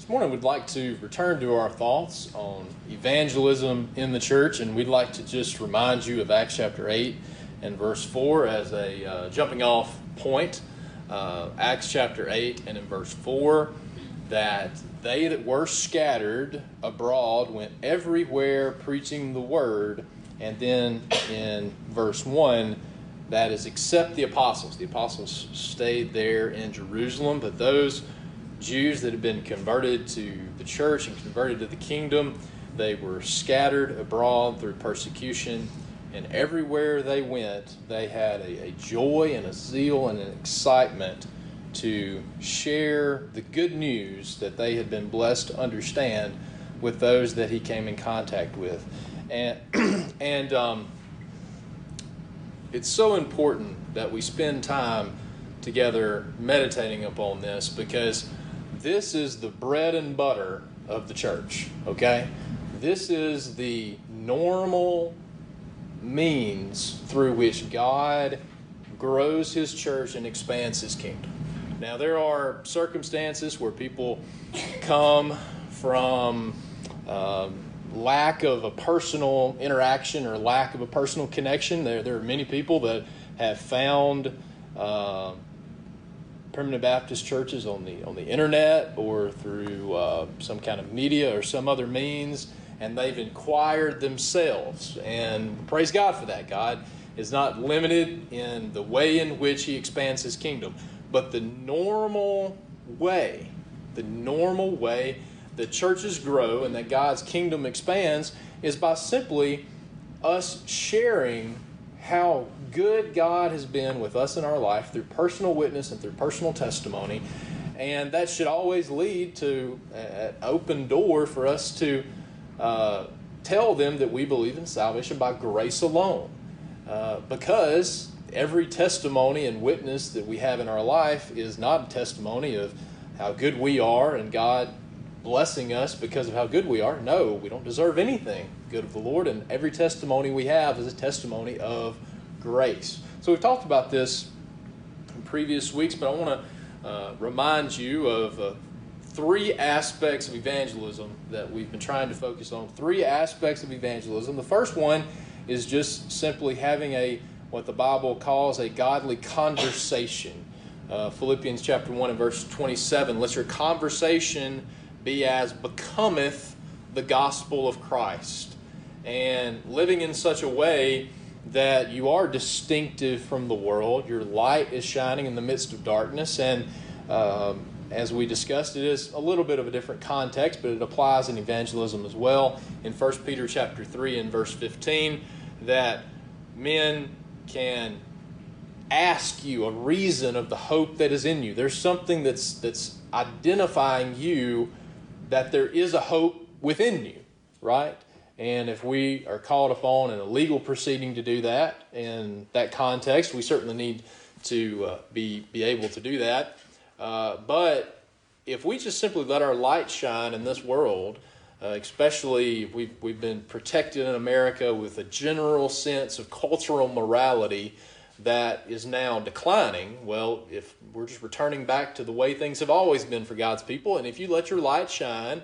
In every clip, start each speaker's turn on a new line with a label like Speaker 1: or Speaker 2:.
Speaker 1: This morning, we'd like to return to our thoughts on evangelism in the church, and we'd like to just remind you of Acts chapter 8 and verse 4 as a uh, jumping off point. Uh, Acts chapter 8 and in verse 4 that they that were scattered abroad went everywhere preaching the word. And then in verse 1, that is except the apostles. The apostles stayed there in Jerusalem, but those Jews that had been converted to the church and converted to the kingdom. They were scattered abroad through persecution, and everywhere they went, they had a, a joy and a zeal and an excitement to share the good news that they had been blessed to understand with those that he came in contact with. And, and um, it's so important that we spend time together meditating upon this because this is the bread and butter of the church, okay? This is the normal means through which God grows his church and expands his kingdom. Now, there are circumstances where people come from um, lack of a personal interaction or lack of a personal connection. There, there are many people that have found. Uh, Primitive Baptist churches on the on the internet or through uh, some kind of media or some other means, and they've inquired themselves. And praise God for that. God is not limited in the way in which He expands His kingdom, but the normal way, the normal way that churches grow and that God's kingdom expands is by simply us sharing how good God has been with us in our life through personal witness and through personal testimony. And that should always lead to an open door for us to uh, tell them that we believe in salvation by grace alone. Uh, because every testimony and witness that we have in our life is not a testimony of how good we are and God blessing us because of how good we are. No, we don't deserve anything good of the Lord, and every testimony we have is a testimony of grace. So we've talked about this in previous weeks, but I want to uh, remind you of uh, three aspects of evangelism that we've been trying to focus on. Three aspects of evangelism. The first one is just simply having a what the Bible calls a godly conversation. Uh, Philippians chapter 1 and verse 27. Let your conversation be as becometh the gospel of Christ. And living in such a way that you are distinctive from the world. Your light is shining in the midst of darkness. And um, as we discussed, it is a little bit of a different context, but it applies in evangelism as well. In 1 Peter chapter 3 and verse 15, that men can ask you a reason of the hope that is in you. There's something that's that's identifying you that there is a hope within you, right? And if we are called upon in a legal proceeding to do that in that context, we certainly need to uh, be be able to do that. Uh, but if we just simply let our light shine in this world, uh, especially we've we've been protected in America with a general sense of cultural morality that is now declining, well, if we're just returning back to the way things have always been for God's people, and if you let your light shine,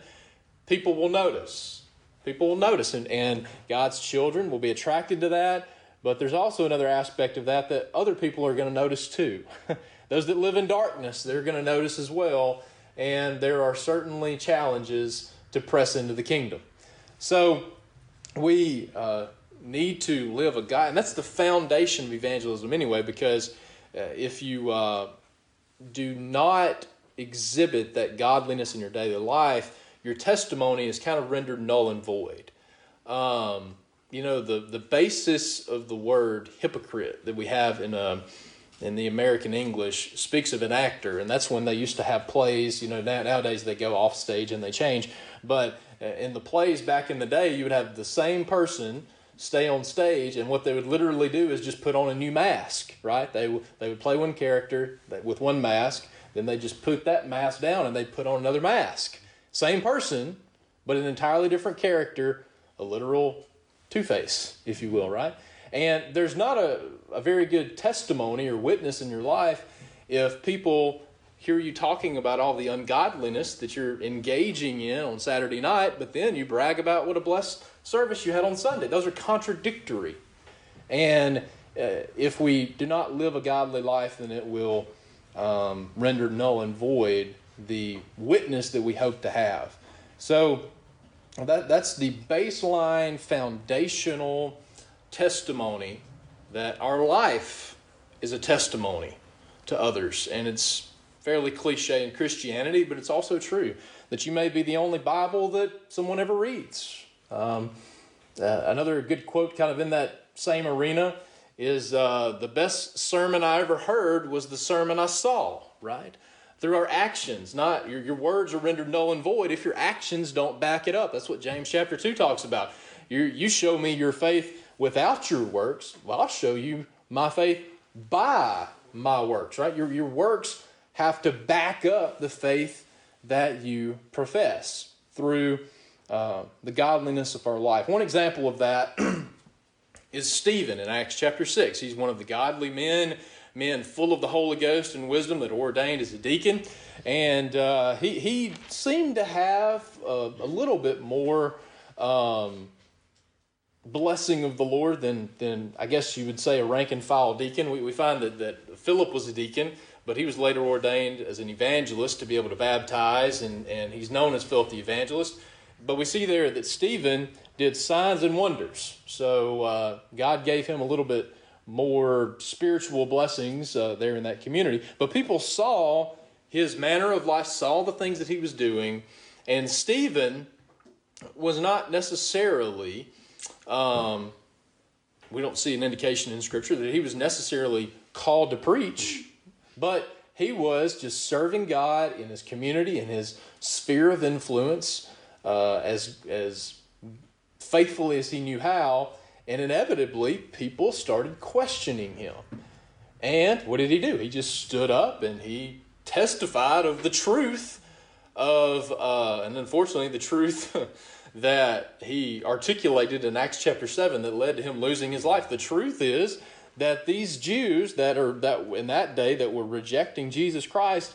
Speaker 1: people will notice. People will notice, and, and God's children will be attracted to that. But there's also another aspect of that that other people are going to notice too. Those that live in darkness, they're going to notice as well. And there are certainly challenges to press into the kingdom. So we uh, need to live a God, and that's the foundation of evangelism anyway, because uh, if you uh, do not exhibit that godliness in your daily life, your testimony is kind of rendered null and void. Um, you know, the, the basis of the word hypocrite that we have in, uh, in the American English speaks of an actor, and that's when they used to have plays. You know, nowadays they go off stage and they change. But uh, in the plays back in the day, you would have the same person stay on stage, and what they would literally do is just put on a new mask, right? They, they would play one character with one mask, then they just put that mask down and they put on another mask. Same person, but an entirely different character, a literal Two Face, if you will, right? And there's not a, a very good testimony or witness in your life if people hear you talking about all the ungodliness that you're engaging in on Saturday night, but then you brag about what a blessed service you had on Sunday. Those are contradictory. And uh, if we do not live a godly life, then it will um, render null and void the witness that we hope to have. So that, that's the baseline foundational testimony that our life is a testimony to others. And it's fairly cliche in Christianity, but it's also true that you may be the only Bible that someone ever reads. Um, uh, another good quote, kind of in that same arena, is uh, the best sermon I ever heard was the sermon I saw, right? Through our actions, not your, your words are rendered null and void if your actions don't back it up. That's what James chapter 2 talks about. You, you show me your faith without your works, well, I'll show you my faith by my works, right? Your, your works have to back up the faith that you profess through uh, the godliness of our life. One example of that is Stephen in Acts chapter 6. He's one of the godly men, men full of the Holy Ghost and wisdom that ordained as a deacon. And uh, he, he seemed to have a, a little bit more um, blessing of the Lord than, than I guess you would say a rank and file deacon. We, we find that, that Philip was a deacon, but he was later ordained as an evangelist to be able to baptize, and, and he's known as Philip the evangelist. But we see there that Stephen did signs and wonders. So uh, God gave him a little bit more spiritual blessings uh, there in that community. But people saw his manner of life, saw the things that he was doing, and Stephen was not necessarily. Um, we don't see an indication in Scripture that he was necessarily called to preach, but he was just serving God in his community, in his sphere of influence, uh, as as faithfully as he knew how. And inevitably, people started questioning him. And what did he do? He just stood up and he testified of the truth of, uh, and unfortunately, the truth that he articulated in Acts chapter 7 that led to him losing his life. The truth is that these Jews that are that in that day that were rejecting Jesus Christ,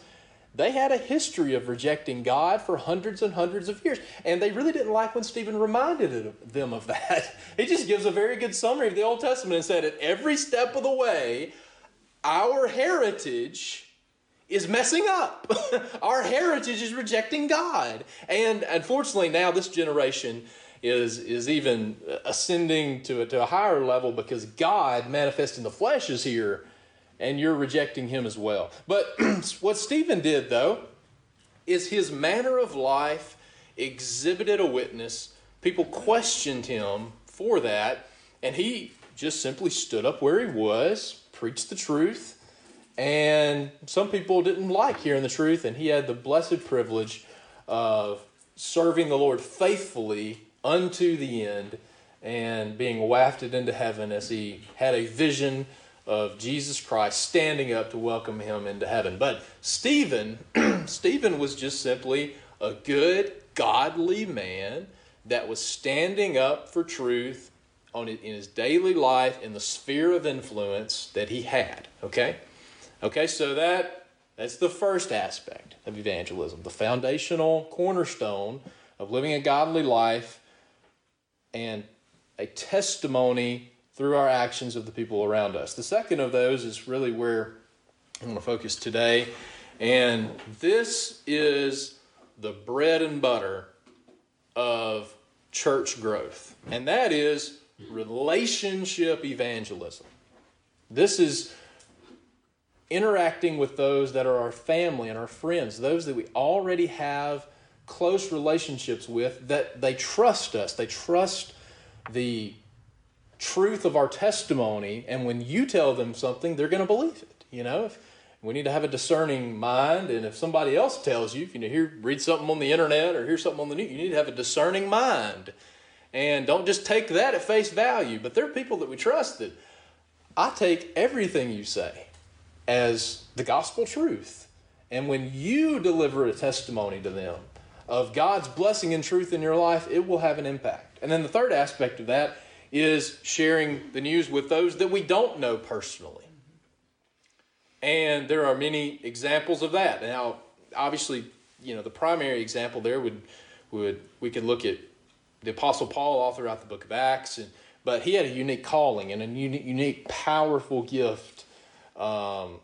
Speaker 1: they had a history of rejecting God for hundreds and hundreds of years. And they really didn't like when Stephen reminded them of that. He just gives a very good summary of the Old Testament and said, at every step of the way, our heritage is messing up. our heritage is rejecting God. And unfortunately, now this generation is, is even ascending to a, to a higher level because God manifest in the flesh is here and you're rejecting him as well. But what Stephen did, though, is his manner of life exhibited a witness. People questioned him for that, and he just simply stood up where he was, preached the truth, and some people didn't like hearing the truth, and he had the blessed privilege of serving the Lord faithfully unto the end and being wafted into heaven as he had a vision of Jesus Christ standing up to welcome him into heaven. But Stephen, Stephen was just simply a good, godly man that was standing up for truth on in his daily life in the sphere of influence that he had. Okay, okay, so that that's the first aspect of evangelism, the foundational cornerstone of living a godly life and a testimony through our actions of the people around us. The second of those is really where I'm going to focus today. And this is the bread and butter of church growth, and that is relationship evangelism. This is interacting with those that are our family and our friends, those that we already have close relationships with, that they trust us. They trust the truth of our testimony, and when you tell them something, they're going to believe it. You know, if, we need to have a discerning mind, and if somebody else tells you, if you hear read something on the internet or hear something on the news, you need to have a discerning mind, and don't just take that at face value. But there are people that we trust that I take everything you say as the gospel truth, and when you deliver a testimony to them of God's blessing and truth in your life, it will have an impact. And then the third aspect of that is sharing the news with those that we don't know personally. And there are many examples of that. Now, obviously, you know, the primary example there would would we could look at the Apostle Paul all throughout the book of Acts, and but he had a unique calling and a unique, unique powerful gift um,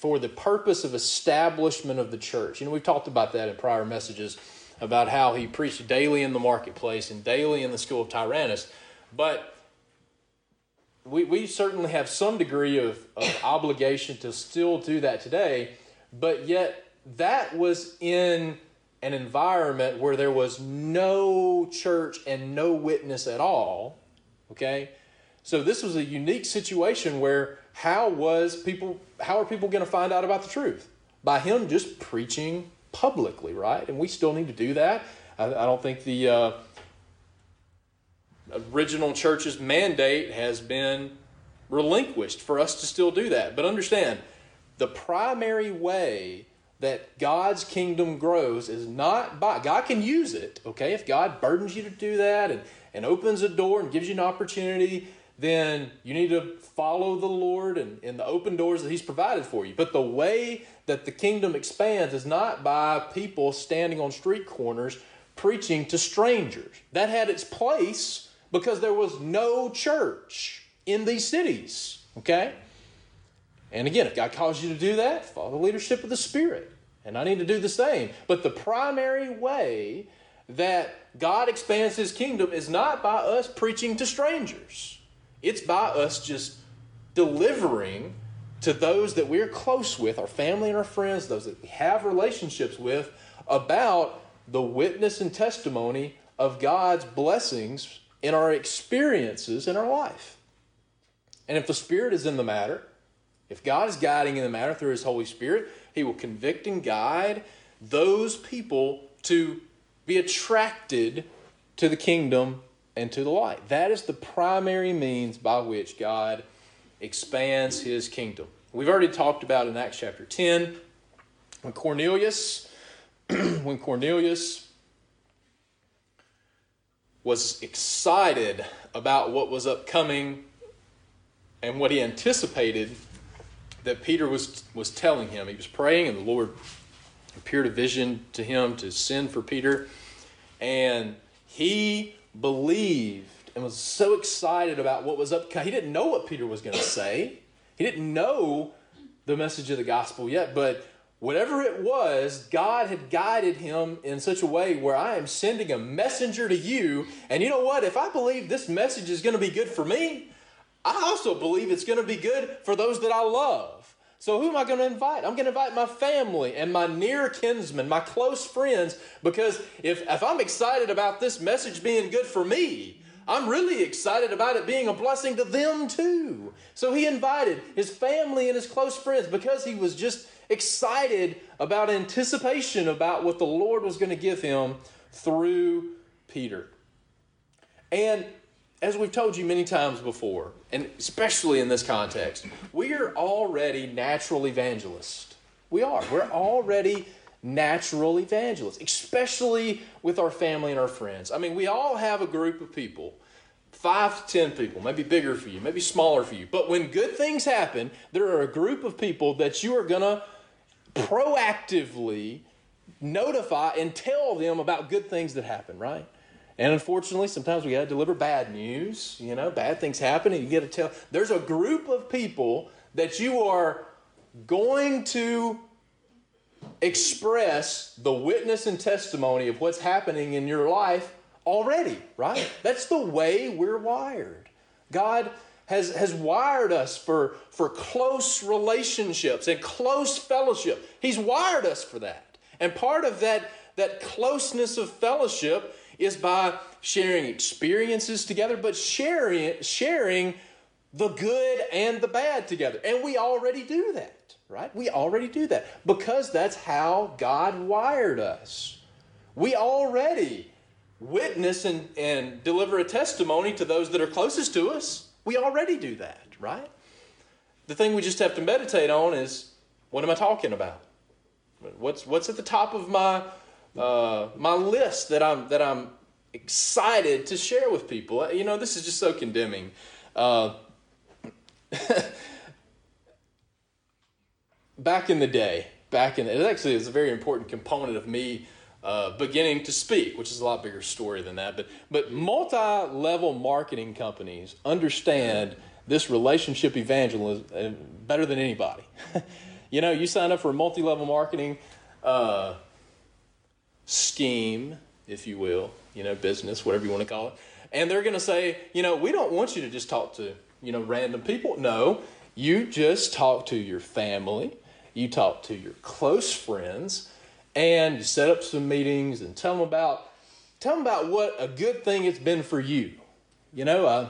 Speaker 1: for the purpose of establishment of the church. You know, we've talked about that in prior messages about how he preached daily in the marketplace and daily in the school of Tyrannus. But we, we certainly have some degree of, of obligation to still do that today, but yet that was in an environment where there was no church and no witness at all. Okay? So this was a unique situation where how was people how are people going to find out about the truth? By him just preaching publicly, right? And we still need to do that. I, I don't think the uh, original church's mandate has been relinquished for us to still do that. But understand, the primary way that God's kingdom grows is not by God can use it, okay? If God burdens you to do that and, and opens a door and gives you an opportunity, then you need to follow the Lord and, and the open doors that He's provided for you. But the way that the kingdom expands is not by people standing on street corners preaching to strangers. That had its place because there was no church in these cities. Okay? And again, if God calls you to do that, follow the leadership of the Spirit. And I need to do the same. But the primary way that God expands his kingdom is not by us preaching to strangers. It's by us just delivering to those that we're close with, our family and our friends, those that we have relationships with, about the witness and testimony of God's blessings in our experiences in our life. And if the Spirit is in the matter, if God is guiding in the matter through His Holy Spirit, He will convict and guide those people to be attracted to the kingdom and to the light. That is the primary means by which God expands His kingdom. We've already talked about in Acts chapter 10 when Cornelius, when Cornelius was excited about what was upcoming and what he anticipated that Peter was, was telling him. He was praying, and the Lord appeared a vision to him to send for Peter. And he believed and was so excited about what was up. He didn't know what Peter was going to say, he didn't know the message of the gospel yet, but whatever it was, God had guided him in such a way where I am sending a messenger to you. And you know what? If I believe this message is going to be good for me, I also believe it's going to be good for those that I love. So, who am I going to invite? I'm going to invite my family and my near kinsmen, my close friends, because if, if I'm excited about this message being good for me, I'm really excited about it being a blessing to them too. So, he invited his family and his close friends because he was just excited about anticipation about what the Lord was going to give him through Peter. And as we've told you many times before, and especially in this context, we are already natural evangelists. We are. We're already natural evangelists, especially with our family and our friends. I mean, we all have a group of people, five to ten people, maybe bigger for you, maybe smaller for you. But when good things happen, there are a group of people that you are going to proactively notify and tell them about good things that happen, right? And unfortunately, sometimes we got to deliver bad news. You know, bad things happen, and you get to tell. There's a group of people that you are going to express the witness and testimony of what's happening in your life already, right? That's the way we're wired. God has, has wired us for, for close relationships and close fellowship. He's wired us for that. And part of that, that closeness of fellowship is by sharing experiences together, but sharing, sharing the good and the bad together. And we already do that, right? We already do that because that's how God wired us. We already witness and, and deliver a testimony to those that are closest to us. We already do that, right? The thing we just have to meditate on is what am I talking about? What's what's at the top of my uh, my list that I'm that I'm excited to share with people? You know, this is just so condemning. Uh, back in the day, back in it actually is a very important component of me uh, beginning to speak, which is a lot bigger story than that. But but multi-level marketing companies understand this relationship evangelism uh, better than anybody. you know, you sign up for multi-level marketing uh, scheme, if you will, you know, business, whatever you want to call it, and they're going to say, you know, we don't want you to just talk to you know random people. No, you just talk to your family, you talk to your close friends and you set up some meetings and tell them about tell them about what a good thing it's been for you. You know, uh,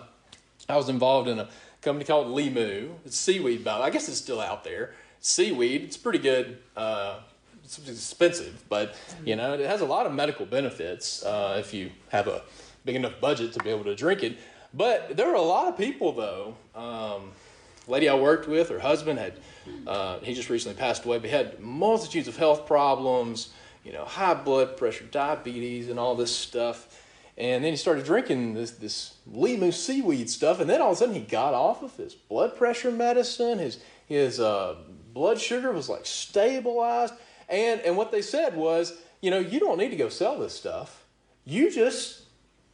Speaker 1: I was involved in a company called Limu. It's seaweed, but I guess it's still out there. Seaweed, it's pretty good. Uh, it's expensive, but you know it has a lot of medical benefits uh, if you have a big enough budget to be able to drink it. But there are a lot of people though. Um, lady I worked with, her husband had, uh, he just recently passed away, but he had multitudes of health problems, you know, high blood pressure, diabetes, and all this stuff. And then he started drinking this, this limu seaweed stuff, and then all of a sudden he got off of his blood pressure medicine. His, his uh, blood sugar was like stabilized. And, and what they said was, you know, you don't need to go sell this stuff. You just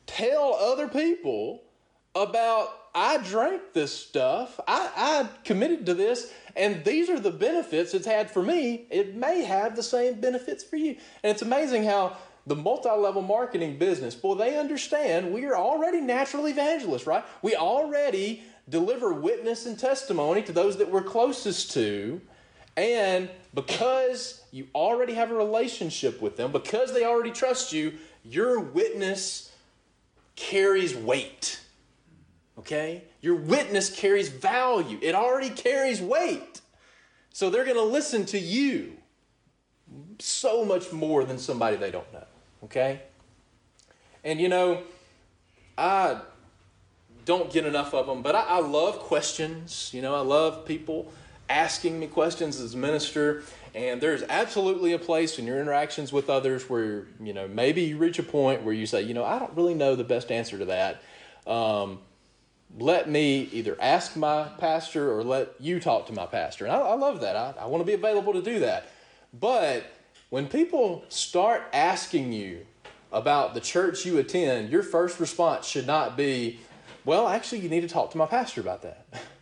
Speaker 1: tell other people about I drank this stuff, I, I committed to this, and these are the benefits it's had for me. It may have the same benefits for you. And it's amazing how the multi level marketing business, boy, they understand we are already natural evangelists, right? We already deliver witness and testimony to those that we're closest to. And because you already have a relationship with them, because they already trust you, your witness carries weight. Okay? Your witness carries value, it already carries weight. So they're going to listen to you so much more than somebody they don't know. Okay? And you know, I don't get enough of them, but I, I love questions. You know, I love people asking me questions as minister. And there's absolutely a place in your interactions with others where, you know, maybe you reach a point where you say, you know, I don't really know the best answer to that. Um, let me either ask my pastor or let you talk to my pastor. And I, I love that. I, I want to be available to do that. But when people start asking you about the church you attend, your first response should not be, well, actually, you need to talk to my pastor about that.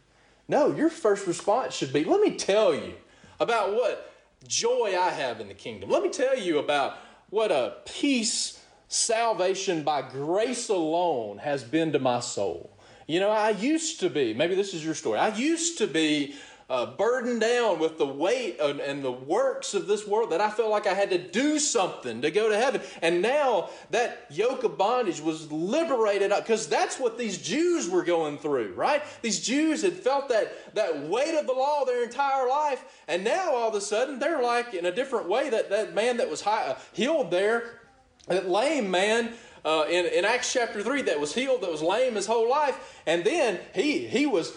Speaker 1: No, your first response should be, let me tell you about what joy I have in the kingdom. Let me tell you about what a peace salvation by grace alone has been to my soul. You know, I used to be, maybe this is your story, I used to be uh, burdened down with the weight and, and, the works of this world that I felt like I had to do something to go to heaven. And now that yoke of bondage was liberated because that's what these Jews were going through, right? These Jews had felt that, that weight of the law their entire life. And now all of a sudden they're like in a different way that, that man that was high, uh, healed there, that lame man uh, in, in Acts chapter 3 that was healed, that was lame his whole life. And then he, he was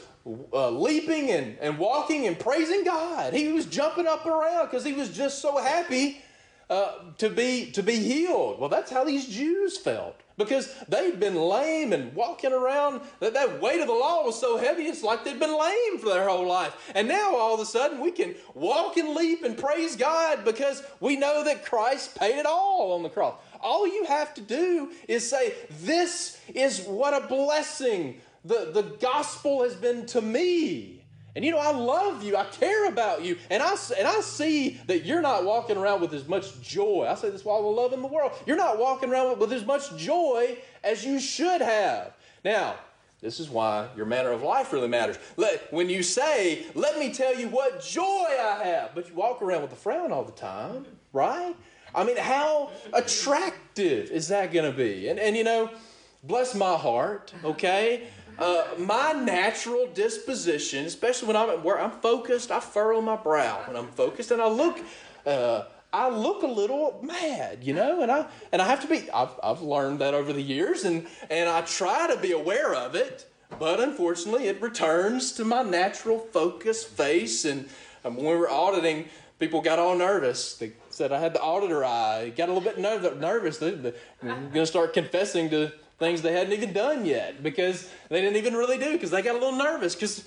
Speaker 1: uh, leaping and, and walking and praising God. He was jumping up and around because he was just so happy uh, to, be, to be healed. Well, that's how these Jews felt because they'd been lame and walking around. That, that weight of the law was so heavy, it's like they'd been lame for their whole life. And now all of a sudden we can walk and leap and praise God because we know that Christ paid it all on the cross. All you have to do is say, This is what a blessing the, the gospel has been to me. And you know, I love you. I care about you. And I, and I see that you're not walking around with as much joy. I say this while I love in the world. You're not walking around with, with as much joy as you should have. Now, this is why your manner of life really matters. Let, when you say, let me tell you what joy I have, but you walk around with a frown all the time, right? I mean, how attractive is that going to be? And, and you know, bless my heart, okay? Uh, my natural disposition, especially when I'm at work, I'm focused. I furrow my brow when I'm focused, and I look. Uh, I look a little mad, you know, and I and I have to be. I've I've learned that over the years, and and I try to be aware of it. But unfortunately, it returns to my natural focus face. And when we were auditing, people got all nervous. They said I had the auditor eye. Got a little bit nervous. They, they, are going to start confessing to things they hadn't even done yet because they didn't even really do because they got a little nervous because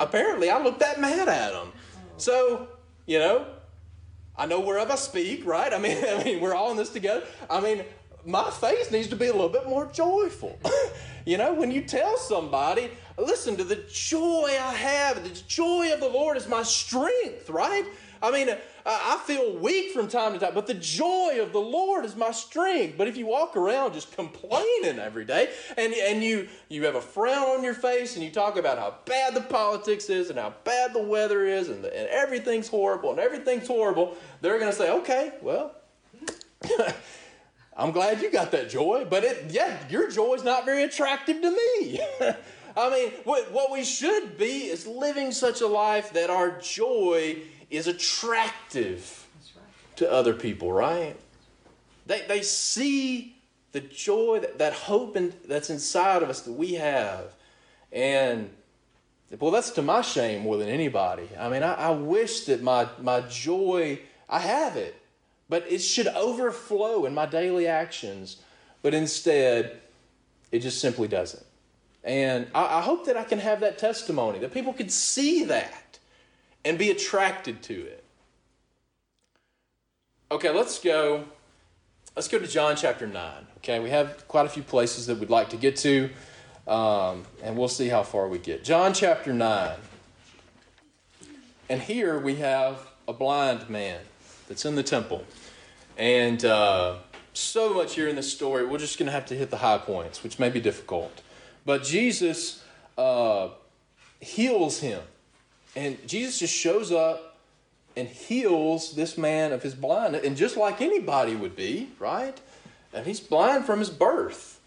Speaker 1: apparently I looked that mad at them. So, you know, I know wherever I speak, right? I mean, I mean, we're all in this together. I mean, my face needs to be a little bit more joyful. you know, when you tell somebody, listen to the joy I have, the joy of the Lord is my strength, right? I mean, uh, I feel weak from time to time, but the joy of the Lord is my strength. But if you walk around just complaining every day and, and you, you have a frown on your face and you talk about how bad the politics is and how bad the weather is and, the, and everything's horrible and everything's horrible, they're going to say, okay, well, I'm glad you got that joy, but it, yeah, your joy is not very attractive to me. I mean, what, what we should be is living such a life that our joy is attractive right. to other people, right? They, they see the joy, that, that hope in, that's inside of us that we have. And, well, that's to my shame more than anybody. I mean, I, I wish that my, my joy, I have it, but it should overflow in my daily actions. But instead, it just simply doesn't. And I, I hope that I can have that testimony, that people can see that and be attracted to it. Okay, let's go. Let's go to John chapter 9. Okay, we have quite a few places that we'd like to get to, um, and we'll see how far we get. John chapter 9. And here we have a blind man that's in the temple. And uh, so much here in this story, we're just going to have to hit the high points, which may be difficult. But Jesus uh, heals him. And Jesus just shows up and heals this man of his blindness. And just like anybody would be, right? And he's blind from his birth.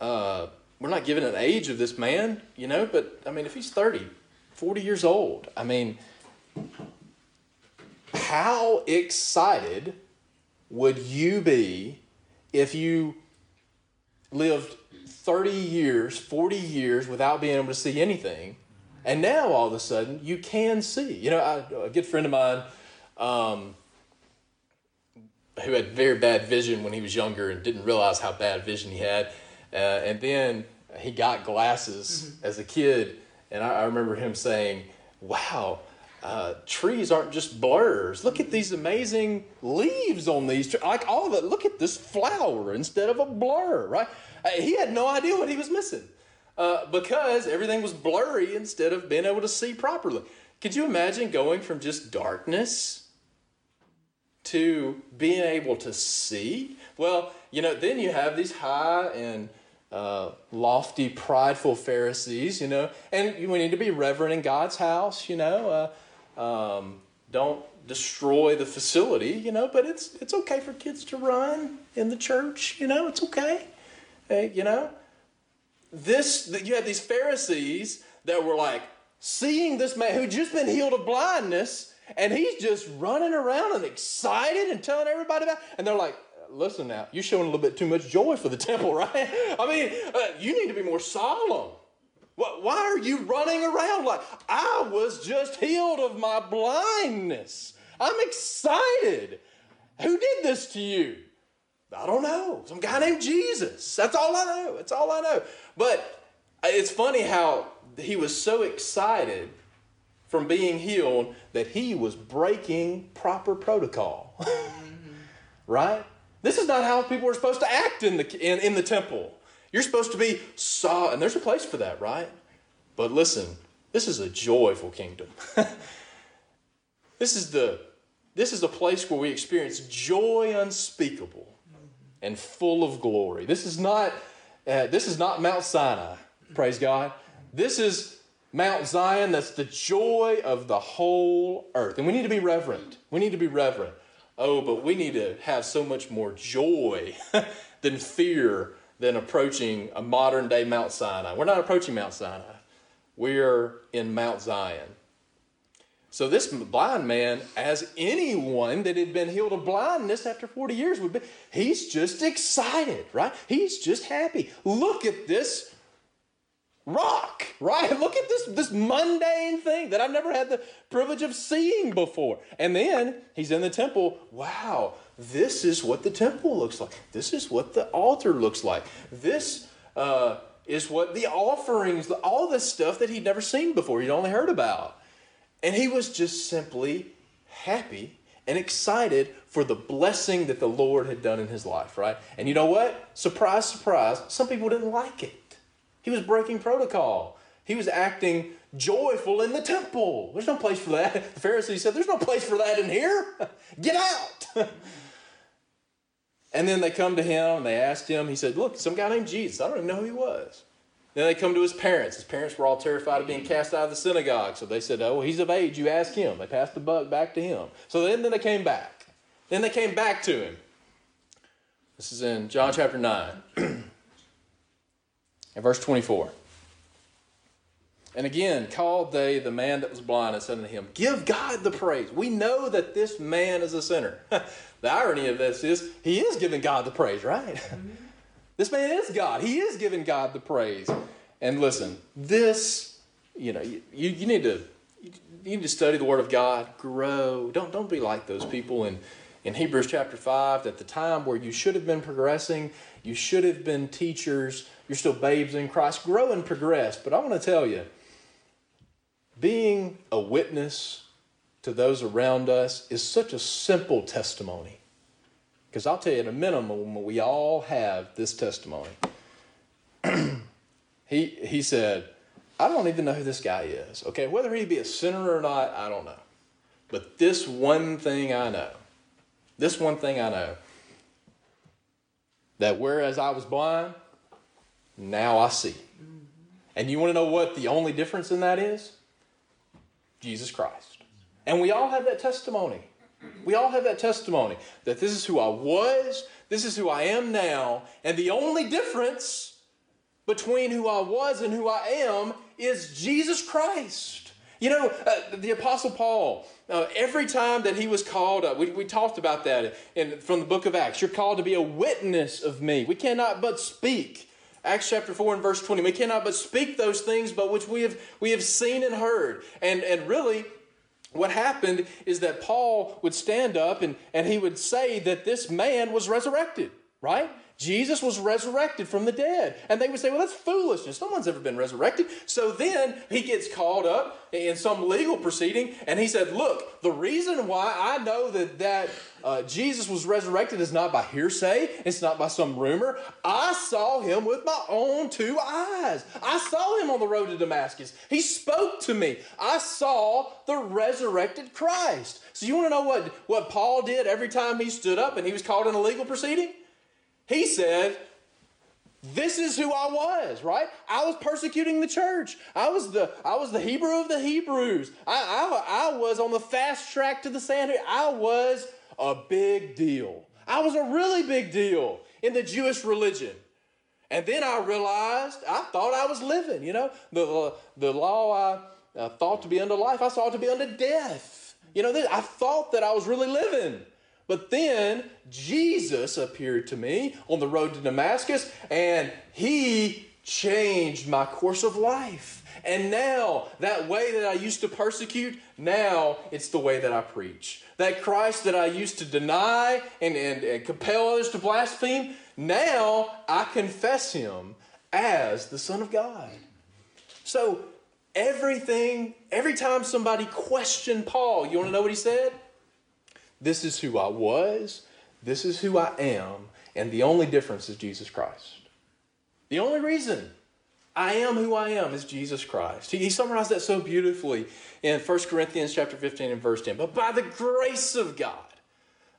Speaker 1: Uh, we're not given an age of this man, you know, but I mean, if he's 30, 40 years old, I mean, how excited would you be if you lived 30 years, 40 years without being able to see anything. And now all of a sudden you can see. You know, I, a good friend of mine um, who had very bad vision when he was younger and didn't realize how bad vision he had. Uh, and then he got glasses mm-hmm. as a kid. And I, I remember him saying, Wow, uh, trees aren't just blurs. Look at these amazing leaves on these trees. Like all of it, look at this flower instead of a blur, right? Uh, he had no idea what he was missing uh, because everything was blurry instead of being able to see properly. Could you imagine going from just darkness to being able to see? Well, you know, then you have these high and uh, lofty, prideful Pharisees, you know, and we need to be reverent in God's house, you know. Uh, um, don't destroy the facility, you know, but it's it's okay for kids to run in the church, you know, it's okay. You know, this you had these Pharisees that were like seeing this man who just been healed of blindness, and he's just running around and excited and telling everybody about. And they're like, "Listen now, you're showing a little bit too much joy for the temple, right? I mean, uh, you need to be more solemn." Why are you running around like I was just healed of my blindness? I'm excited. Who did this to you? I don't know. Some guy named Jesus. That's all I know. That's all I know. But it's funny how he was so excited from being healed that he was breaking proper protocol. right? This is not how people are supposed to act in the, in, in the temple. You're supposed to be saw, and there's a place for that, right? But listen, this is a joyful kingdom. this is the this is the place where we experience joy unspeakable and full of glory. This is not, uh, this is not Mount Sinai, praise God. This is Mount Zion that's the joy of the whole earth. And we need to be reverent. We need to be reverent. Oh, but we need to have so much more joy than fear than approaching a modern day Mount Sinai. We're not approaching Mount Sinai, we're in Mount Zion. So this blind man, as anyone that had been healed of blindness after 40 years would be, he's just excited, right? He's just happy. Look at this rock, right? Look at this, this mundane thing that I've never had the privilege of seeing before. And then he's in the temple. Wow, this is what the temple looks like. This is what the altar looks like. This uh, is what the offerings, all this stuff that he'd never seen before, he'd only heard about. And he was just simply happy and excited for the blessing that the Lord had done in his life, right? And you know what? Surprise, surprise, some people didn't like it. He was breaking protocol. He was acting joyful in the temple. There's no place for that. The Pharisee said, There's no place for that in here. Get out. and then they come to him and they asked him. He said, Look, some guy named Jesus. I don't even know who he was. Then they come to his parents. His parents were all terrified of being cast out of the synagogue. So they said, Oh, he's of age. You ask him. They passed the buck back to him. So then, then they came back. Then they came back to him. This is in John chapter 9. and verse 24. And again, called they the man that was blind and said unto him, Give God the praise. We know that this man is a sinner. the irony of this is he is giving God the praise, right? This man is God. He is giving God the praise. And listen, this, you know, you, you need to you need to study the Word of God, grow. Don't don't be like those people in, in Hebrews chapter 5 at the time where you should have been progressing, you should have been teachers, you're still babes in Christ. Grow and progress. But I want to tell you, being a witness to those around us is such a simple testimony. Because I'll tell you, at a minimum, we all have this testimony. he, he said, I don't even know who this guy is. Okay, whether he be a sinner or not, I don't know. But this one thing I know, this one thing I know, that whereas I was blind, now I see. Mm-hmm. And you want to know what the only difference in that is? Jesus Christ. And we all have that testimony. We all have that testimony that this is who I was, this is who I am now, and the only difference between who I was and who I am is Jesus Christ. You know, uh, the Apostle Paul, uh, every time that he was called up, we, we talked about that in, from the book of Acts. You're called to be a witness of me. We cannot but speak Acts chapter 4 and verse 20. We cannot but speak those things but which we have we have seen and heard. And and really what happened is that Paul would stand up and, and he would say that this man was resurrected, right? Jesus was resurrected from the dead. And they would say, well, that's foolishness. No one's ever been resurrected. So then he gets called up in some legal proceeding and he said, look, the reason why I know that, that uh, Jesus was resurrected is not by hearsay, it's not by some rumor. I saw him with my own two eyes. I saw him on the road to Damascus. He spoke to me. I saw the resurrected Christ. So you want to know what, what Paul did every time he stood up and he was called in a legal proceeding? He said, this is who I was, right? I was persecuting the church. I was the I was the Hebrew of the Hebrews. I, I, I was on the fast track to the Sanhedrin. I was a big deal. I was a really big deal in the Jewish religion. And then I realized I thought I was living, you know, the, the, law I, I thought to be unto life, I saw it to be unto death. You know, I thought that I was really living. But then Jesus appeared to me on the road to Damascus and he changed my course of life. And now, that way that I used to persecute, now it's the way that I preach. That Christ that I used to deny and, and, and compel others to blaspheme, now I confess him as the Son of God. So, everything, every time somebody questioned Paul, you want to know what he said? This is who I was, this is who I am, and the only difference is Jesus Christ. The only reason I am who I am is Jesus Christ. He, summarized that so beautifully in 1 Corinthians chapter 15 and verse 10. But by the grace of God,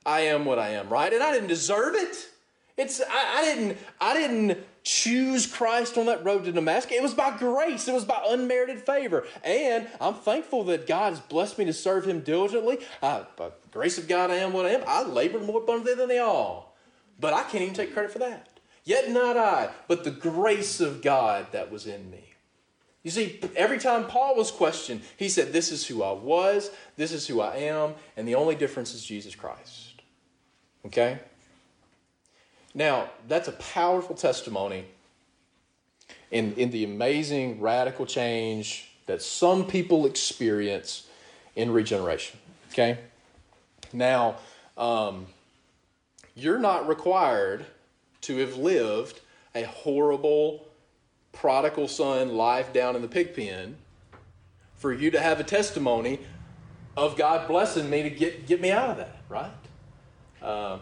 Speaker 1: I am what I am, right? And I didn't deserve it. It's I, I didn't I didn't choose Christ on that road to Damascus. It was by grace, it was by unmerited favor. And I'm thankful that God has blessed me to serve Him diligently. I, by grace of God, I am what I am. I labored more abundantly than they all. But I can't even take credit for that. Yet not I, but the grace of God that was in me. You see, every time Paul was questioned, he said, This is who I was, this is who I am, and the only difference is Jesus Christ. Okay? Now, that's a powerful testimony in, in the amazing radical change that some people experience in regeneration. Okay? Now, um, you're not required to have lived a horrible, prodigal son life down in the pig pen for you to have a testimony of God blessing me to get, get me out of that, right? Uh,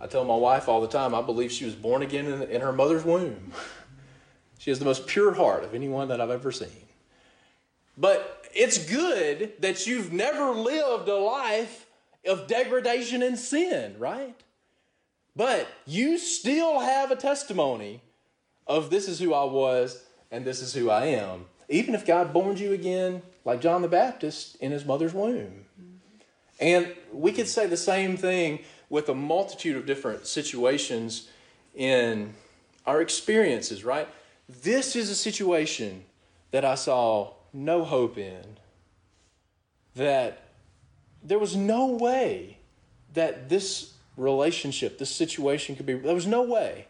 Speaker 1: I tell my wife all the time, I believe she was born again in, in her mother's womb. she has the most pure heart of anyone that I've ever seen. But it's good that you've never lived a life of degradation and sin, right? But you still have a testimony of this is who I was and this is who I am. Even if God born you again, like John the Baptist, in his mother's womb. And we could say the same thing with a multitude of different situations in our experiences, right? This is a situation that I saw no hope in. That there was no way that this relationship, this situation could be, there was no way.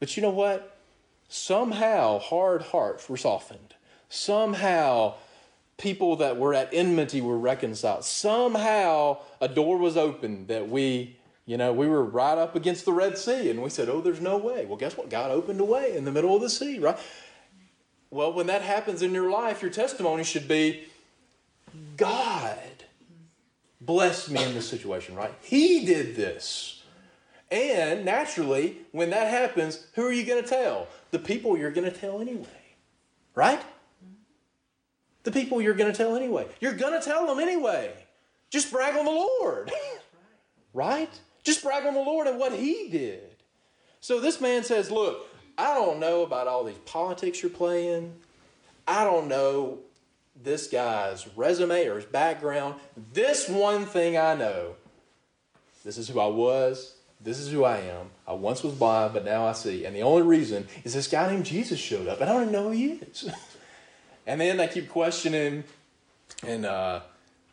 Speaker 1: But you know what? somehow hard hearts were softened. Somehow people that were at enmity were reconciled. Somehow a door was opened that we, you know, we were right up against the Red Sea and we said, oh, there's no way. Well, guess what? God opened a way in the middle of the sea, right? Well, when that happens in your life, your testimony should be God blessed me in this situation, right? He did this. And naturally, when that happens, who are you going to tell? The people you're going to tell anyway. Right? The people you're going to tell anyway. You're going to tell them anyway. Just brag on the Lord. right? Just brag on the Lord and what He did. So this man says, Look, I don't know about all these politics you're playing. I don't know this guy's resume or his background. This one thing I know this is who I was, this is who I am. I once was blind, but now I see. And the only reason is this guy named Jesus showed up, and I don't even know who he is. and then they keep questioning, and, uh,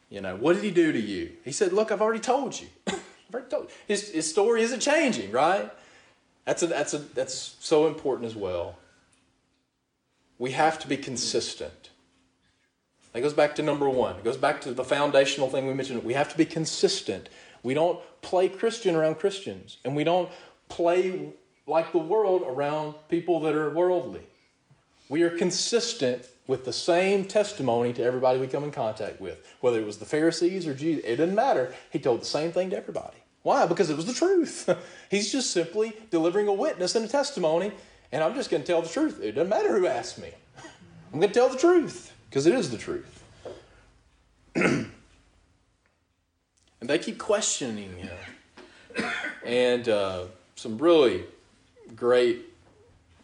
Speaker 1: you know, what did he do to you? He said, Look, I've already told you. His, his story isn't changing, right? That's, a, that's, a, that's so important as well. We have to be consistent. That goes back to number one. It goes back to the foundational thing we mentioned. We have to be consistent. We don't play Christian around Christians, and we don't play like the world around people that are worldly. We are consistent with the same testimony to everybody we come in contact with, whether it was the Pharisees or Jesus. It didn't matter. He told the same thing to everybody. Why? Because it was the truth. He's just simply delivering a witness and a testimony, and I'm just going to tell the truth. It doesn't matter who asks me. I'm going to tell the truth because it is the truth. And they keep questioning him. And uh, some really great,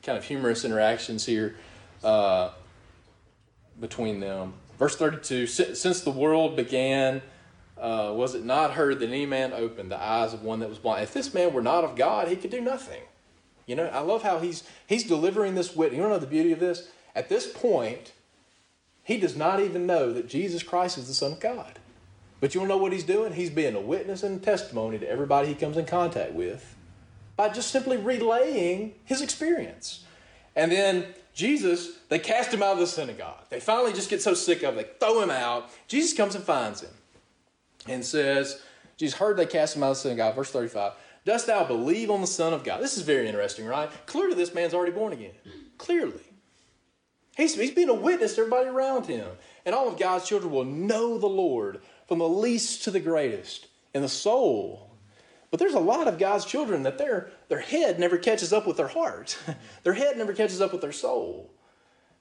Speaker 1: kind of humorous interactions here uh, between them. Verse 32 Since the world began, uh, was it not heard that any man opened the eyes of one that was blind? If this man were not of God, he could do nothing. You know, I love how he's he's delivering this witness. You don't know the beauty of this? At this point, he does not even know that Jesus Christ is the Son of God. But you want to know what he's doing? He's being a witness and testimony to everybody he comes in contact with by just simply relaying his experience. And then Jesus, they cast him out of the synagogue. They finally just get so sick of it, they throw him out. Jesus comes and finds him and says, Jesus heard they cast him out of the synagogue. Verse 35 Dost thou believe on the Son of God? This is very interesting, right? Clearly, this man's already born again. Clearly. He's, he's being a witness to everybody around him. And all of God's children will know the Lord from the least to the greatest in the soul. But there's a lot of God's children that their, their head never catches up with their heart. their head never catches up with their soul.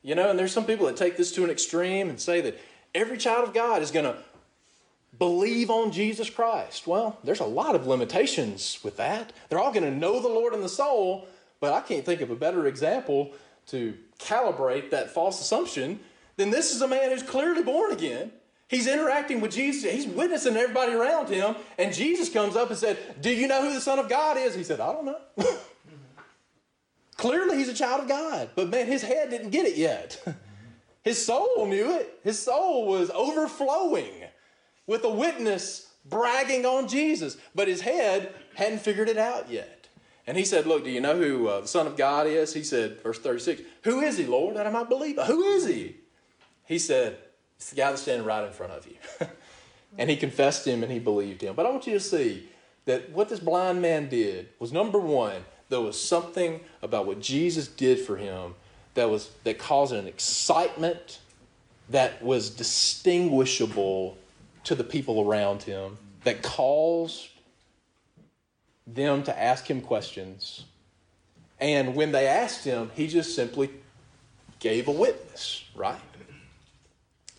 Speaker 1: You know, and there's some people that take this to an extreme and say that every child of God is going to believe on Jesus Christ. Well, there's a lot of limitations with that. They're all going to know the Lord in the soul, but I can't think of a better example to calibrate that false assumption than this is a man who's clearly born again. He's interacting with Jesus. He's witnessing everybody around him. And Jesus comes up and said, Do you know who the Son of God is? He said, I don't know. Clearly, he's a child of God, but man, his head didn't get it yet. His soul knew it. His soul was overflowing with a witness bragging on Jesus, but his head hadn't figured it out yet. And he said, Look, do you know who uh, the Son of God is? He said, verse 36, Who is he, Lord, that I might believe? Who is he? He said, It's the guy that's standing right in front of you. and he confessed him and he believed him. But I want you to see that what this blind man did was number one, there was something about what Jesus did for him that was that caused an excitement that was distinguishable to the people around him that caused them to ask him questions. And when they asked him he just simply gave a witness right?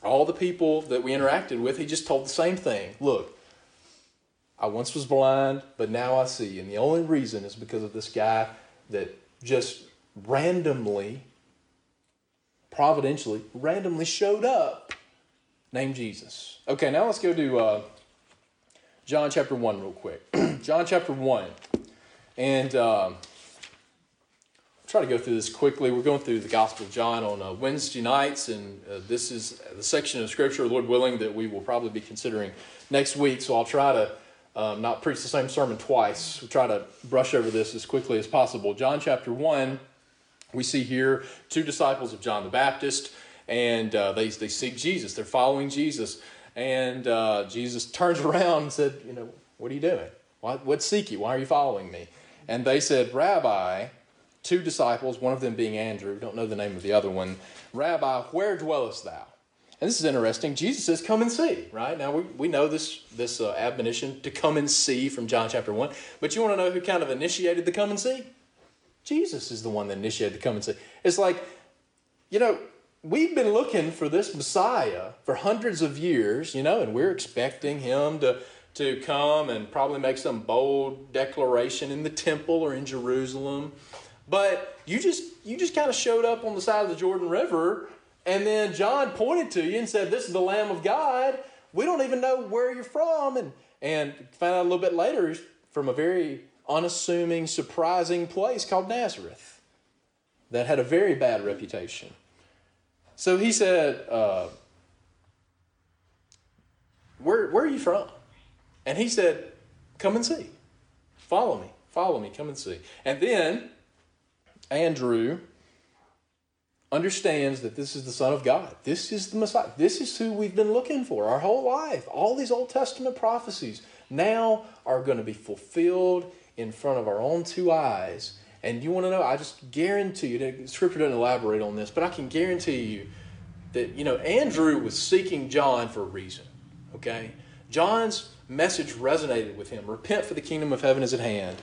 Speaker 1: All the people that we interacted with he just told the same thing. Look i once was blind but now i see. And the only reason is because of this guy that just randomly providentially, randomly showed up named Jesus. Okay, now let's go to uh, John chapter 1 real quick. John chapter 1. And um, try to go through this quickly. We're going through the Gospel of John on uh, Wednesday nights, and uh, this is the section of Scripture, Lord willing, that we will probably be considering next week. So I'll try to um, not preach the same sermon twice. We'll try to brush over this as quickly as possible. John chapter 1 we see here two disciples of John the Baptist, and uh, they, they seek Jesus. They're following Jesus. And uh, Jesus turns around and said, You know, what are you doing? What, what seek you? Why are you following me? And they said, Rabbi, two disciples, one of them being Andrew, don't know the name of the other one, Rabbi, where dwellest thou? And this is interesting. Jesus says, Come and see, right? Now, we, we know this, this uh, admonition to come and see from John chapter 1, but you want to know who kind of initiated the come and see? Jesus is the one that initiated the come and see. It's like, you know, we've been looking for this Messiah for hundreds of years, you know, and we're expecting him to, to come and probably make some bold declaration in the temple or in Jerusalem. But you just you just kind of showed up on the side of the Jordan River, and then John pointed to you and said, This is the Lamb of God. We don't even know where you're from. And and found out a little bit later from a very unassuming, surprising place called Nazareth that had a very bad reputation. So he said, uh, where, where are you from? And he said, Come and see. Follow me. Follow me. Come and see. And then Andrew understands that this is the Son of God. This is the Messiah. This is who we've been looking for our whole life. All these Old Testament prophecies now are going to be fulfilled in front of our own two eyes. And you want to know, I just guarantee you, the scripture doesn't elaborate on this, but I can guarantee you that, you know, Andrew was seeking John for a reason, okay? John's message resonated with him repent, for the kingdom of heaven is at hand.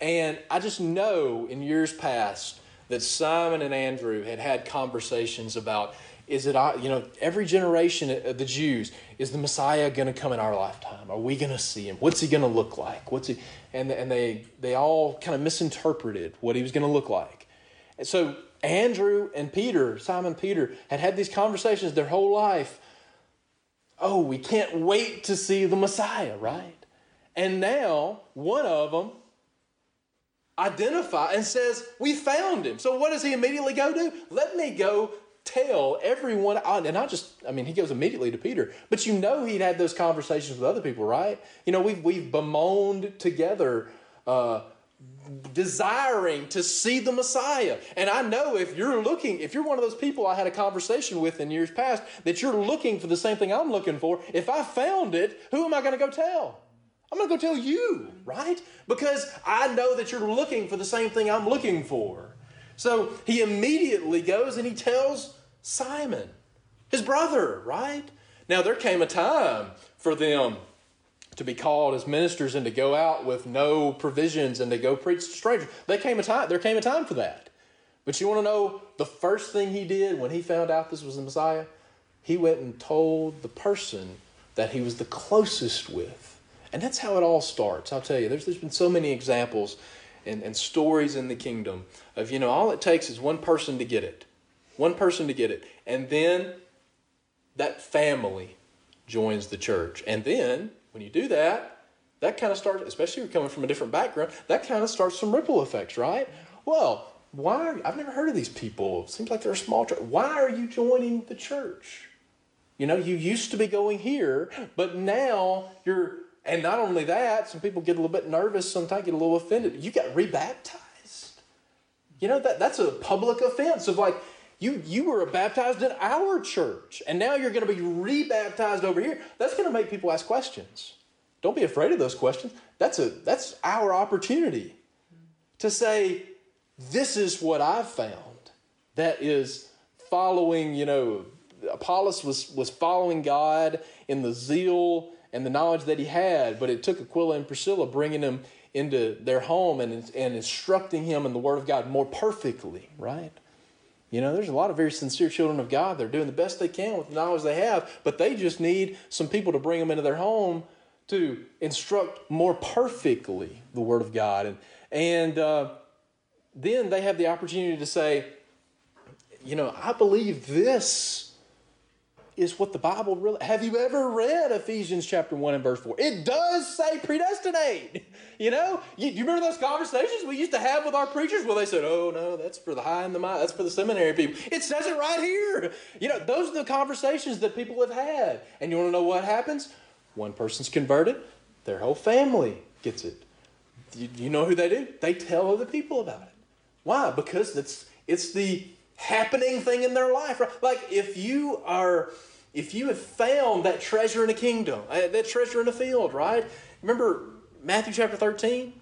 Speaker 1: And I just know in years past that Simon and Andrew had had conversations about is it, you know, every generation of the Jews, is the Messiah going to come in our lifetime? Are we going to see him? What's he going to look like? What's he, and, and they, they all kind of misinterpreted what he was going to look like. And so Andrew and Peter, Simon Peter, had had these conversations their whole life. Oh, we can't wait to see the Messiah, right? And now one of them identify and says, We found him. So what does he immediately go do? Let me go tell everyone, and not just, I mean, he goes immediately to Peter, but you know he'd had those conversations with other people, right? You know, we've, we've bemoaned together, uh, desiring to see the Messiah. And I know if you're looking, if you're one of those people I had a conversation with in years past, that you're looking for the same thing I'm looking for, if I found it, who am I going to go tell? I'm going to go tell you, right? Because I know that you're looking for the same thing I'm looking for. So he immediately goes and he tells Simon, his brother, right? Now, there came a time for them to be called as ministers and to go out with no provisions and to go preach to strangers. There came a time, there came a time for that. But you want to know the first thing he did when he found out this was the Messiah? He went and told the person that he was the closest with. And that's how it all starts. I'll tell you, there's, there's been so many examples and, and stories in the kingdom of, you know, all it takes is one person to get it. One person to get it. And then that family joins the church. And then when you do that, that kind of starts, especially if you're coming from a different background, that kind of starts some ripple effects, right? Well, why are, I've never heard of these people. It seems like they're a small church. Why are you joining the church? You know, you used to be going here, but now you're, and not only that, some people get a little bit nervous, sometimes get a little offended. You got rebaptized. You know, that, that's a public offense of like, you, you were baptized in our church, and now you're going to be rebaptized over here. That's going to make people ask questions. Don't be afraid of those questions. That's, a, that's our opportunity to say, this is what I've found that is following, you know, Apollos was, was following God in the zeal and the knowledge that he had, but it took Aquila and Priscilla bringing him into their home and, and instructing him in the Word of God more perfectly, right? You know, there's a lot of very sincere children of God. They're doing the best they can with the knowledge they have, but they just need some people to bring them into their home to instruct more perfectly the Word of God. And, and uh, then they have the opportunity to say, you know, I believe this is what the Bible really. Have you ever read Ephesians chapter 1 and verse 4? It does say predestinate. You know, you, you, remember those conversations we used to have with our preachers? Well, they said, oh, no, that's for the high and the mighty. That's for the seminary people. It says it right here. You know, those are the conversations that people have had. And you want to know what happens? One person's converted, their whole family gets it. You, you know who they do? They tell other people about it. Why? Because it's, it's the happening thing in their life. Right? Like if you are if you have found that treasure in a kingdom, uh, that treasure in a field, right? Remember Matthew chapter 13?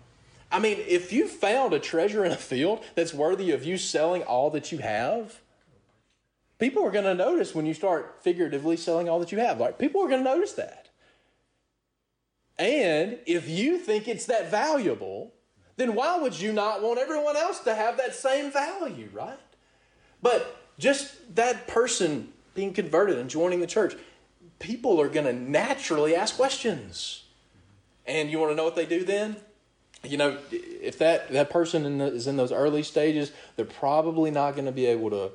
Speaker 1: I mean, if you found a treasure in a field that's worthy of you selling all that you have, people are going to notice when you start figuratively selling all that you have. Like people are going to notice that. And if you think it's that valuable, then why would you not want everyone else to have that same value, right? But just that person being converted and joining the church, people are going to naturally ask questions. And you want to know what they do then? You know, if that, that person in the, is in those early stages, they're probably not going to be able to,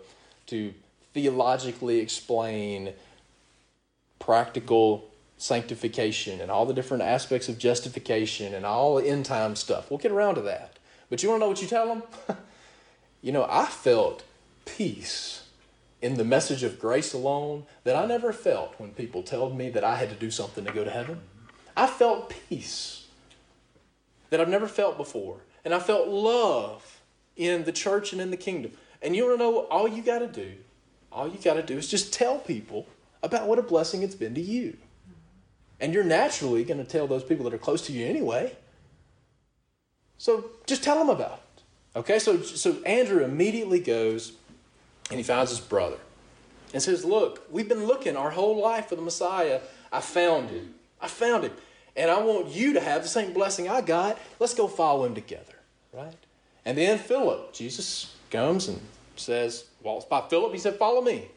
Speaker 1: to theologically explain practical sanctification and all the different aspects of justification and all the end time stuff. We'll get around to that. But you want to know what you tell them? you know, I felt peace in the message of grace alone that I never felt when people told me that I had to do something to go to heaven. I felt peace that I've never felt before. And I felt love in the church and in the kingdom. And you want to know all you got to do? All you got to do is just tell people about what a blessing it's been to you. And you're naturally going to tell those people that are close to you anyway. So just tell them about it. Okay, so, so Andrew immediately goes and he finds his brother and says, Look, we've been looking our whole life for the Messiah. I found him. I found him. And I want you to have the same blessing I got. Let's go follow him together. Right? And then Philip, Jesus comes and says, walks by Philip. He said, Follow me.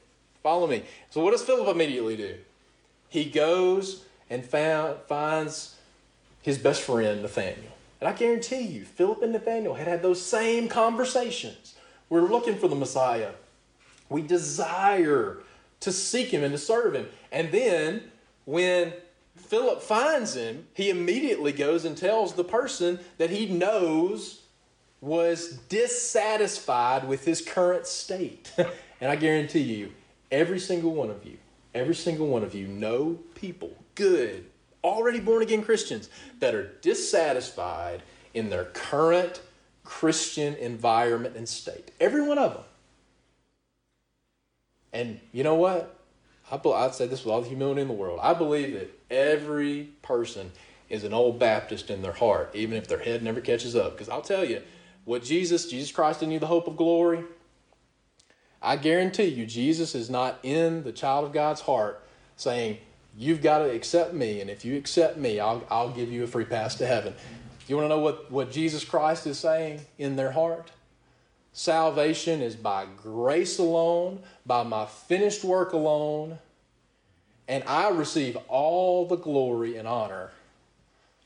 Speaker 1: Follow me. So what does Philip immediately do? He goes and found, finds his best friend, Nathaniel. And I guarantee you, Philip and Nathaniel had had those same conversations. We're looking for the Messiah. We desire to seek him and to serve him. And then when Philip finds him, he immediately goes and tells the person that he knows was dissatisfied with his current state. and I guarantee you, every single one of you, every single one of you know people, good, already born again Christians, that are dissatisfied in their current Christian environment and state. Every one of them. And you know what? I, I'd say this with all the humility in the world. I believe that every person is an old Baptist in their heart, even if their head never catches up. Because I'll tell you, what Jesus, Jesus Christ in you, the hope of glory, I guarantee you, Jesus is not in the child of God's heart saying, You've got to accept me, and if you accept me, I'll, I'll give you a free pass to heaven. You want to know what, what Jesus Christ is saying in their heart? Salvation is by grace alone, by my finished work alone, and I receive all the glory and honor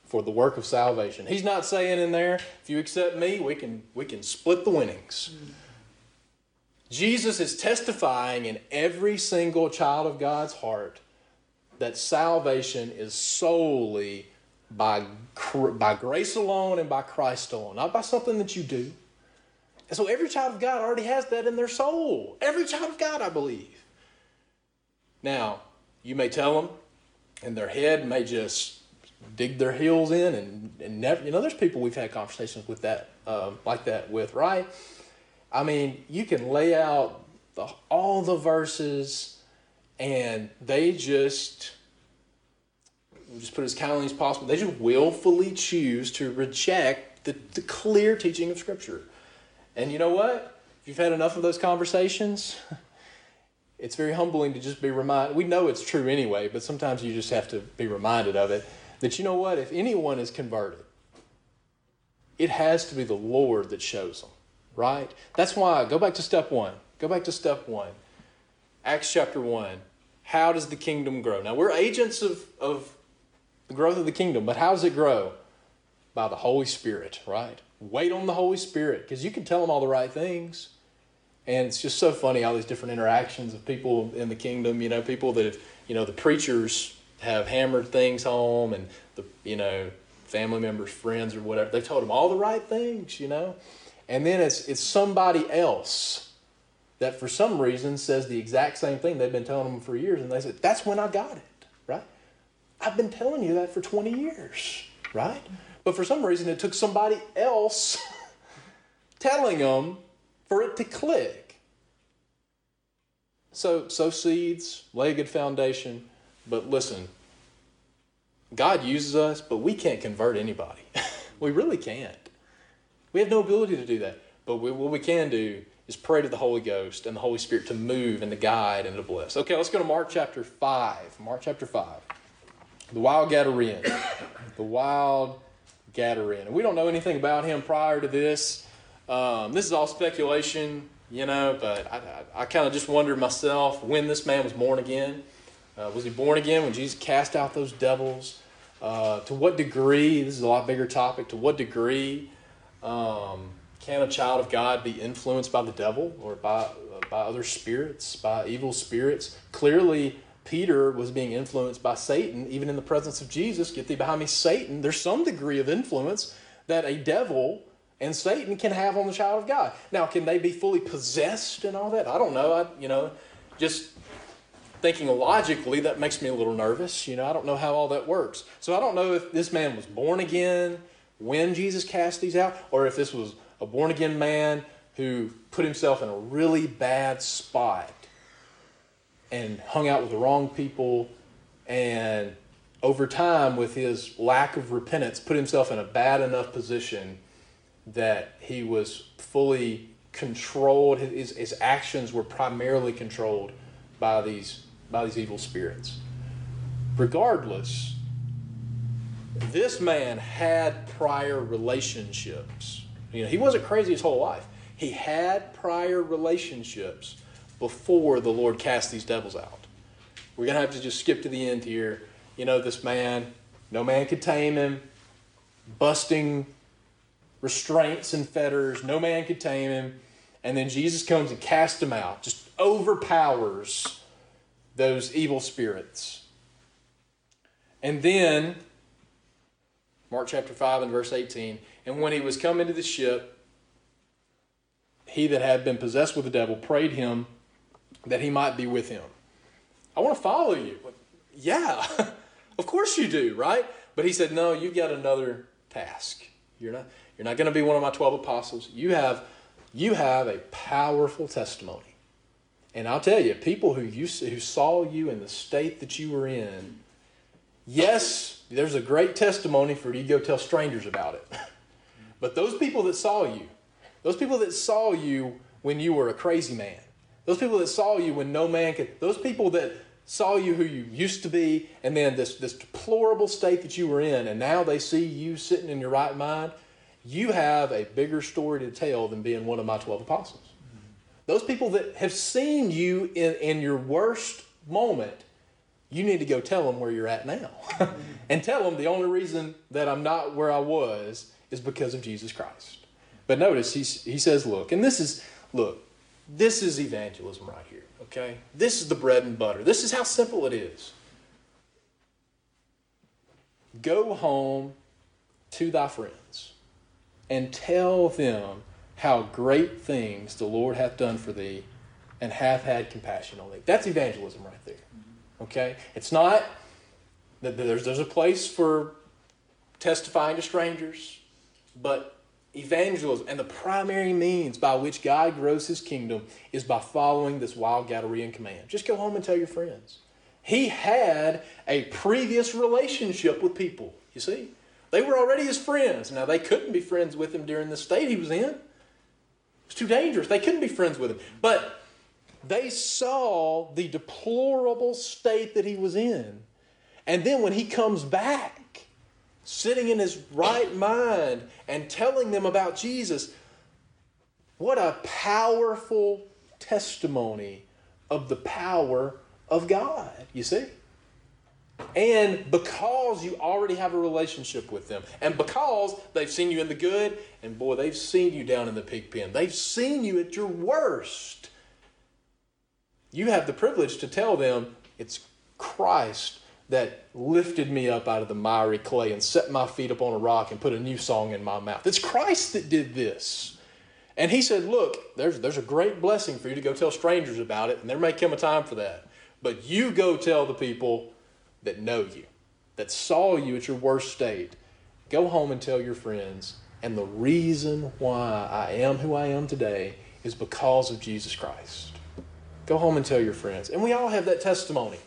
Speaker 1: for the work of salvation. He's not saying in there, if you accept me, we can we can split the winnings. Jesus is testifying in every single child of God's heart that salvation is solely by, by grace alone and by Christ alone, not by something that you do. And so every child of God already has that in their soul. Every child of God, I believe. Now, you may tell them, and their head may just dig their heels in and, and never, you know, there's people we've had conversations with that, um, like that with, right? I mean, you can lay out the, all the verses and they just just put as kindly as possible. They just willfully choose to reject the, the clear teaching of Scripture. And you know what? If you've had enough of those conversations, it's very humbling to just be reminded. We know it's true anyway, but sometimes you just have to be reminded of it that you know what? If anyone is converted, it has to be the Lord that shows them, right? That's why, go back to step one. Go back to step one. Acts chapter 1. How does the kingdom grow? Now, we're agents of, of the growth of the kingdom, but how does it grow? By the Holy Spirit, right? Wait on the Holy Spirit because you can tell them all the right things. And it's just so funny all these different interactions of people in the kingdom, you know, people that have, you know, the preachers have hammered things home and the, you know, family members, friends, or whatever. They've told them all the right things, you know. And then it's, it's somebody else that for some reason says the exact same thing they've been telling them for years, and they said, That's when I got it, right? I've been telling you that for 20 years, right? But for some reason, it took somebody else telling them for it to click. So, sow seeds, lay a good foundation, but listen, God uses us, but we can't convert anybody. we really can't. We have no ability to do that. But we, what we can do is pray to the Holy Ghost and the Holy Spirit to move and to guide and to bless. Okay, let's go to Mark chapter 5. Mark chapter 5. The wild Gadarene. the wild Gadarene. And we don't know anything about him prior to this. Um, this is all speculation, you know, but I, I, I kind of just wondered myself when this man was born again. Uh, was he born again when Jesus cast out those devils? Uh, to what degree, this is a lot bigger topic, to what degree um, can a child of God be influenced by the devil or by, uh, by other spirits, by evil spirits? Clearly, Peter was being influenced by Satan, even in the presence of Jesus. Get thee behind me, Satan. There's some degree of influence that a devil and Satan can have on the child of God. Now, can they be fully possessed and all that? I don't know. I, you know, just thinking logically, that makes me a little nervous. You know, I don't know how all that works. So I don't know if this man was born again when Jesus cast these out, or if this was a born again man who put himself in a really bad spot and hung out with the wrong people and over time with his lack of repentance put himself in a bad enough position that he was fully controlled. His, his actions were primarily controlled by these by these evil spirits. Regardless this man had prior relationships. You know, he wasn't crazy his whole life. He had prior relationships before the Lord cast these devils out. We're going to have to just skip to the end here. You know, this man, no man could tame him, busting restraints and fetters, no man could tame him. And then Jesus comes and casts him out, just overpowers those evil spirits. And then, Mark chapter 5 and verse 18, and when he was come into the ship, he that had been possessed with the devil prayed him that he might be with him. I want to follow you. Yeah, of course you do, right? But he said, No, you've got another task. You're not, you're not going to be one of my 12 apostles. You have, you have a powerful testimony. And I'll tell you, people who, you, who saw you in the state that you were in, yes, there's a great testimony for you to go tell strangers about it. But those people that saw you, those people that saw you when you were a crazy man, those people that saw you when no man could, those people that saw you who you used to be, and then this, this deplorable state that you were in, and now they see you sitting in your right mind, you have a bigger story to tell than being one of my 12 apostles. Those people that have seen you in, in your worst moment, you need to go tell them where you're at now. and tell them the only reason that I'm not where I was is because of Jesus Christ. But notice he, he says, look, and this is, look, this is evangelism right here, okay? This is the bread and butter. This is how simple it is. Go home to thy friends and tell them how great things the Lord hath done for thee, and hath had compassion on thee. That's evangelism right there. Okay? It's not that there's, there's a place for testifying to strangers, but evangelism and the primary means by which God grows his kingdom is by following this wild Galilean command. Just go home and tell your friends. He had a previous relationship with people, you see? They were already his friends. Now, they couldn't be friends with him during the state he was in. It's too dangerous. They couldn't be friends with him. But they saw the deplorable state that he was in. And then when he comes back, sitting in his right mind and telling them about Jesus, what a powerful testimony of the power of God, you see? And because you already have a relationship with them, and because they've seen you in the good, and boy, they've seen you down in the pig pen, they've seen you at your worst, you have the privilege to tell them it's Christ that lifted me up out of the miry clay and set my feet upon a rock and put a new song in my mouth. It's Christ that did this. And he said, Look, there's, there's a great blessing for you to go tell strangers about it, and there may come a time for that. But you go tell the people that know you, that saw you at your worst state. Go home and tell your friends. And the reason why I am who I am today is because of Jesus Christ. Go home and tell your friends. And we all have that testimony.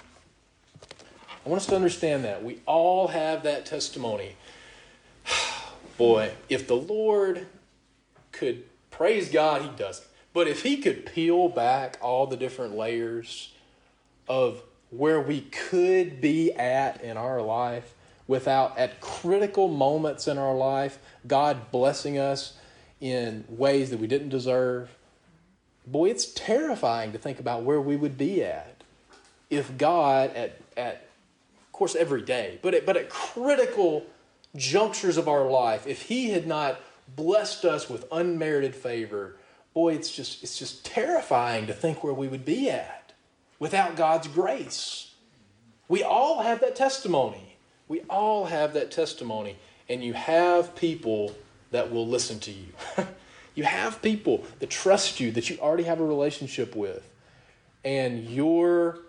Speaker 1: I want us to understand that. We all have that testimony. Boy, if the Lord could praise God, He doesn't. But if He could peel back all the different layers of where we could be at in our life without, at critical moments in our life, God blessing us in ways that we didn't deserve. Boy, it's terrifying to think about where we would be at if God, at, at course, every day, but at, but at critical junctures of our life, if He had not blessed us with unmerited favor, boy, it's just, it's just terrifying to think where we would be at without God's grace. We all have that testimony. We all have that testimony. And you have people that will listen to you. you have people that trust you, that you already have a relationship with. And your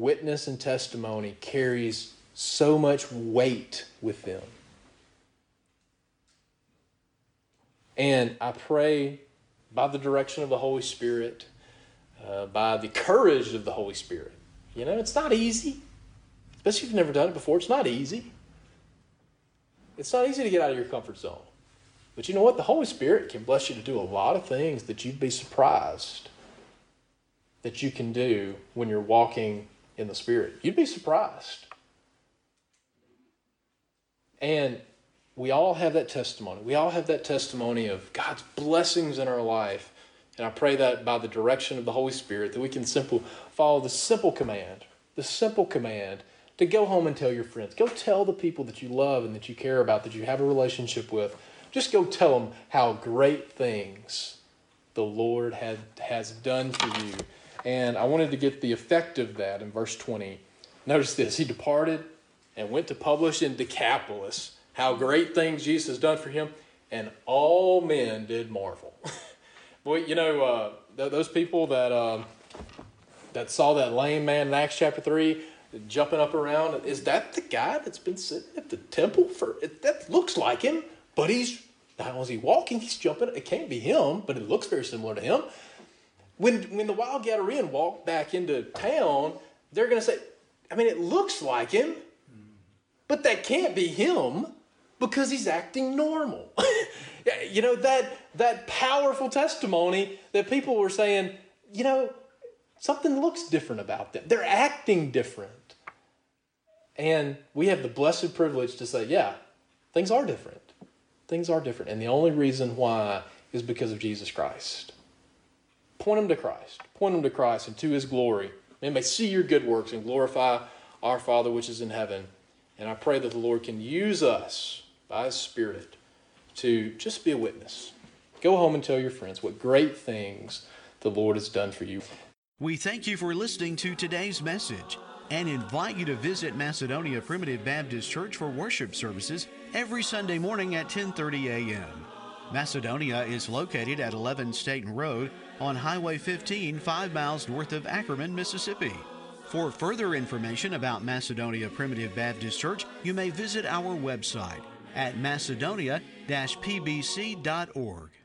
Speaker 1: witness and testimony carries so much weight with them. And I pray by the direction of the Holy Spirit uh, by the courage of the Holy Spirit. You know, it's not easy, especially if you've never done it before. It's not easy. It's not easy to get out of your comfort zone. But you know what? The Holy Spirit can bless you to do a lot of things that you'd be surprised that you can do when you're walking in the Spirit. You'd be surprised. And we all have that testimony. We all have that testimony of God's blessings in our life and I pray that by the direction of the Holy Spirit, that we can simple follow the simple command, the simple command to go home and tell your friends. Go tell the people that you love and that you care about, that you have a relationship with. Just go tell them how great things the Lord had, has done for you. And I wanted to get the effect of that in verse 20. Notice this He departed and went to publish in Decapolis how great things Jesus has done for him, and all men did marvel. Boy, you know, uh, th- those people that uh, that saw that lame man in Acts chapter 3 jumping up around, is that the guy that's been sitting at the temple for, it, that looks like him, but he's, not only is he walking, he's jumping. It can't be him, but it looks very similar to him. When, when the wild Gadarene walk back into town, they're going to say, I mean, it looks like him, but that can't be him because he's acting normal. you know, that, that powerful testimony that people were saying, you know, something looks different about them. They're acting different. And we have the blessed privilege to say, yeah, things are different. Things are different. And the only reason why is because of Jesus Christ. Point them to Christ. Point them to Christ and to his glory. They may see your good works and glorify our Father which is in heaven. And I pray that the Lord can use us by his Spirit to just be a witness. Go home and tell your friends what great things the Lord has done for you.
Speaker 2: We thank you for listening to today's message and invite you to visit Macedonia Primitive Baptist Church for worship services every Sunday morning at 10:30 a.m. Macedonia is located at 11 Staten Road on Highway 15, 5 miles north of Ackerman, Mississippi. For further information about Macedonia Primitive Baptist Church, you may visit our website at macedonia-pbc.org.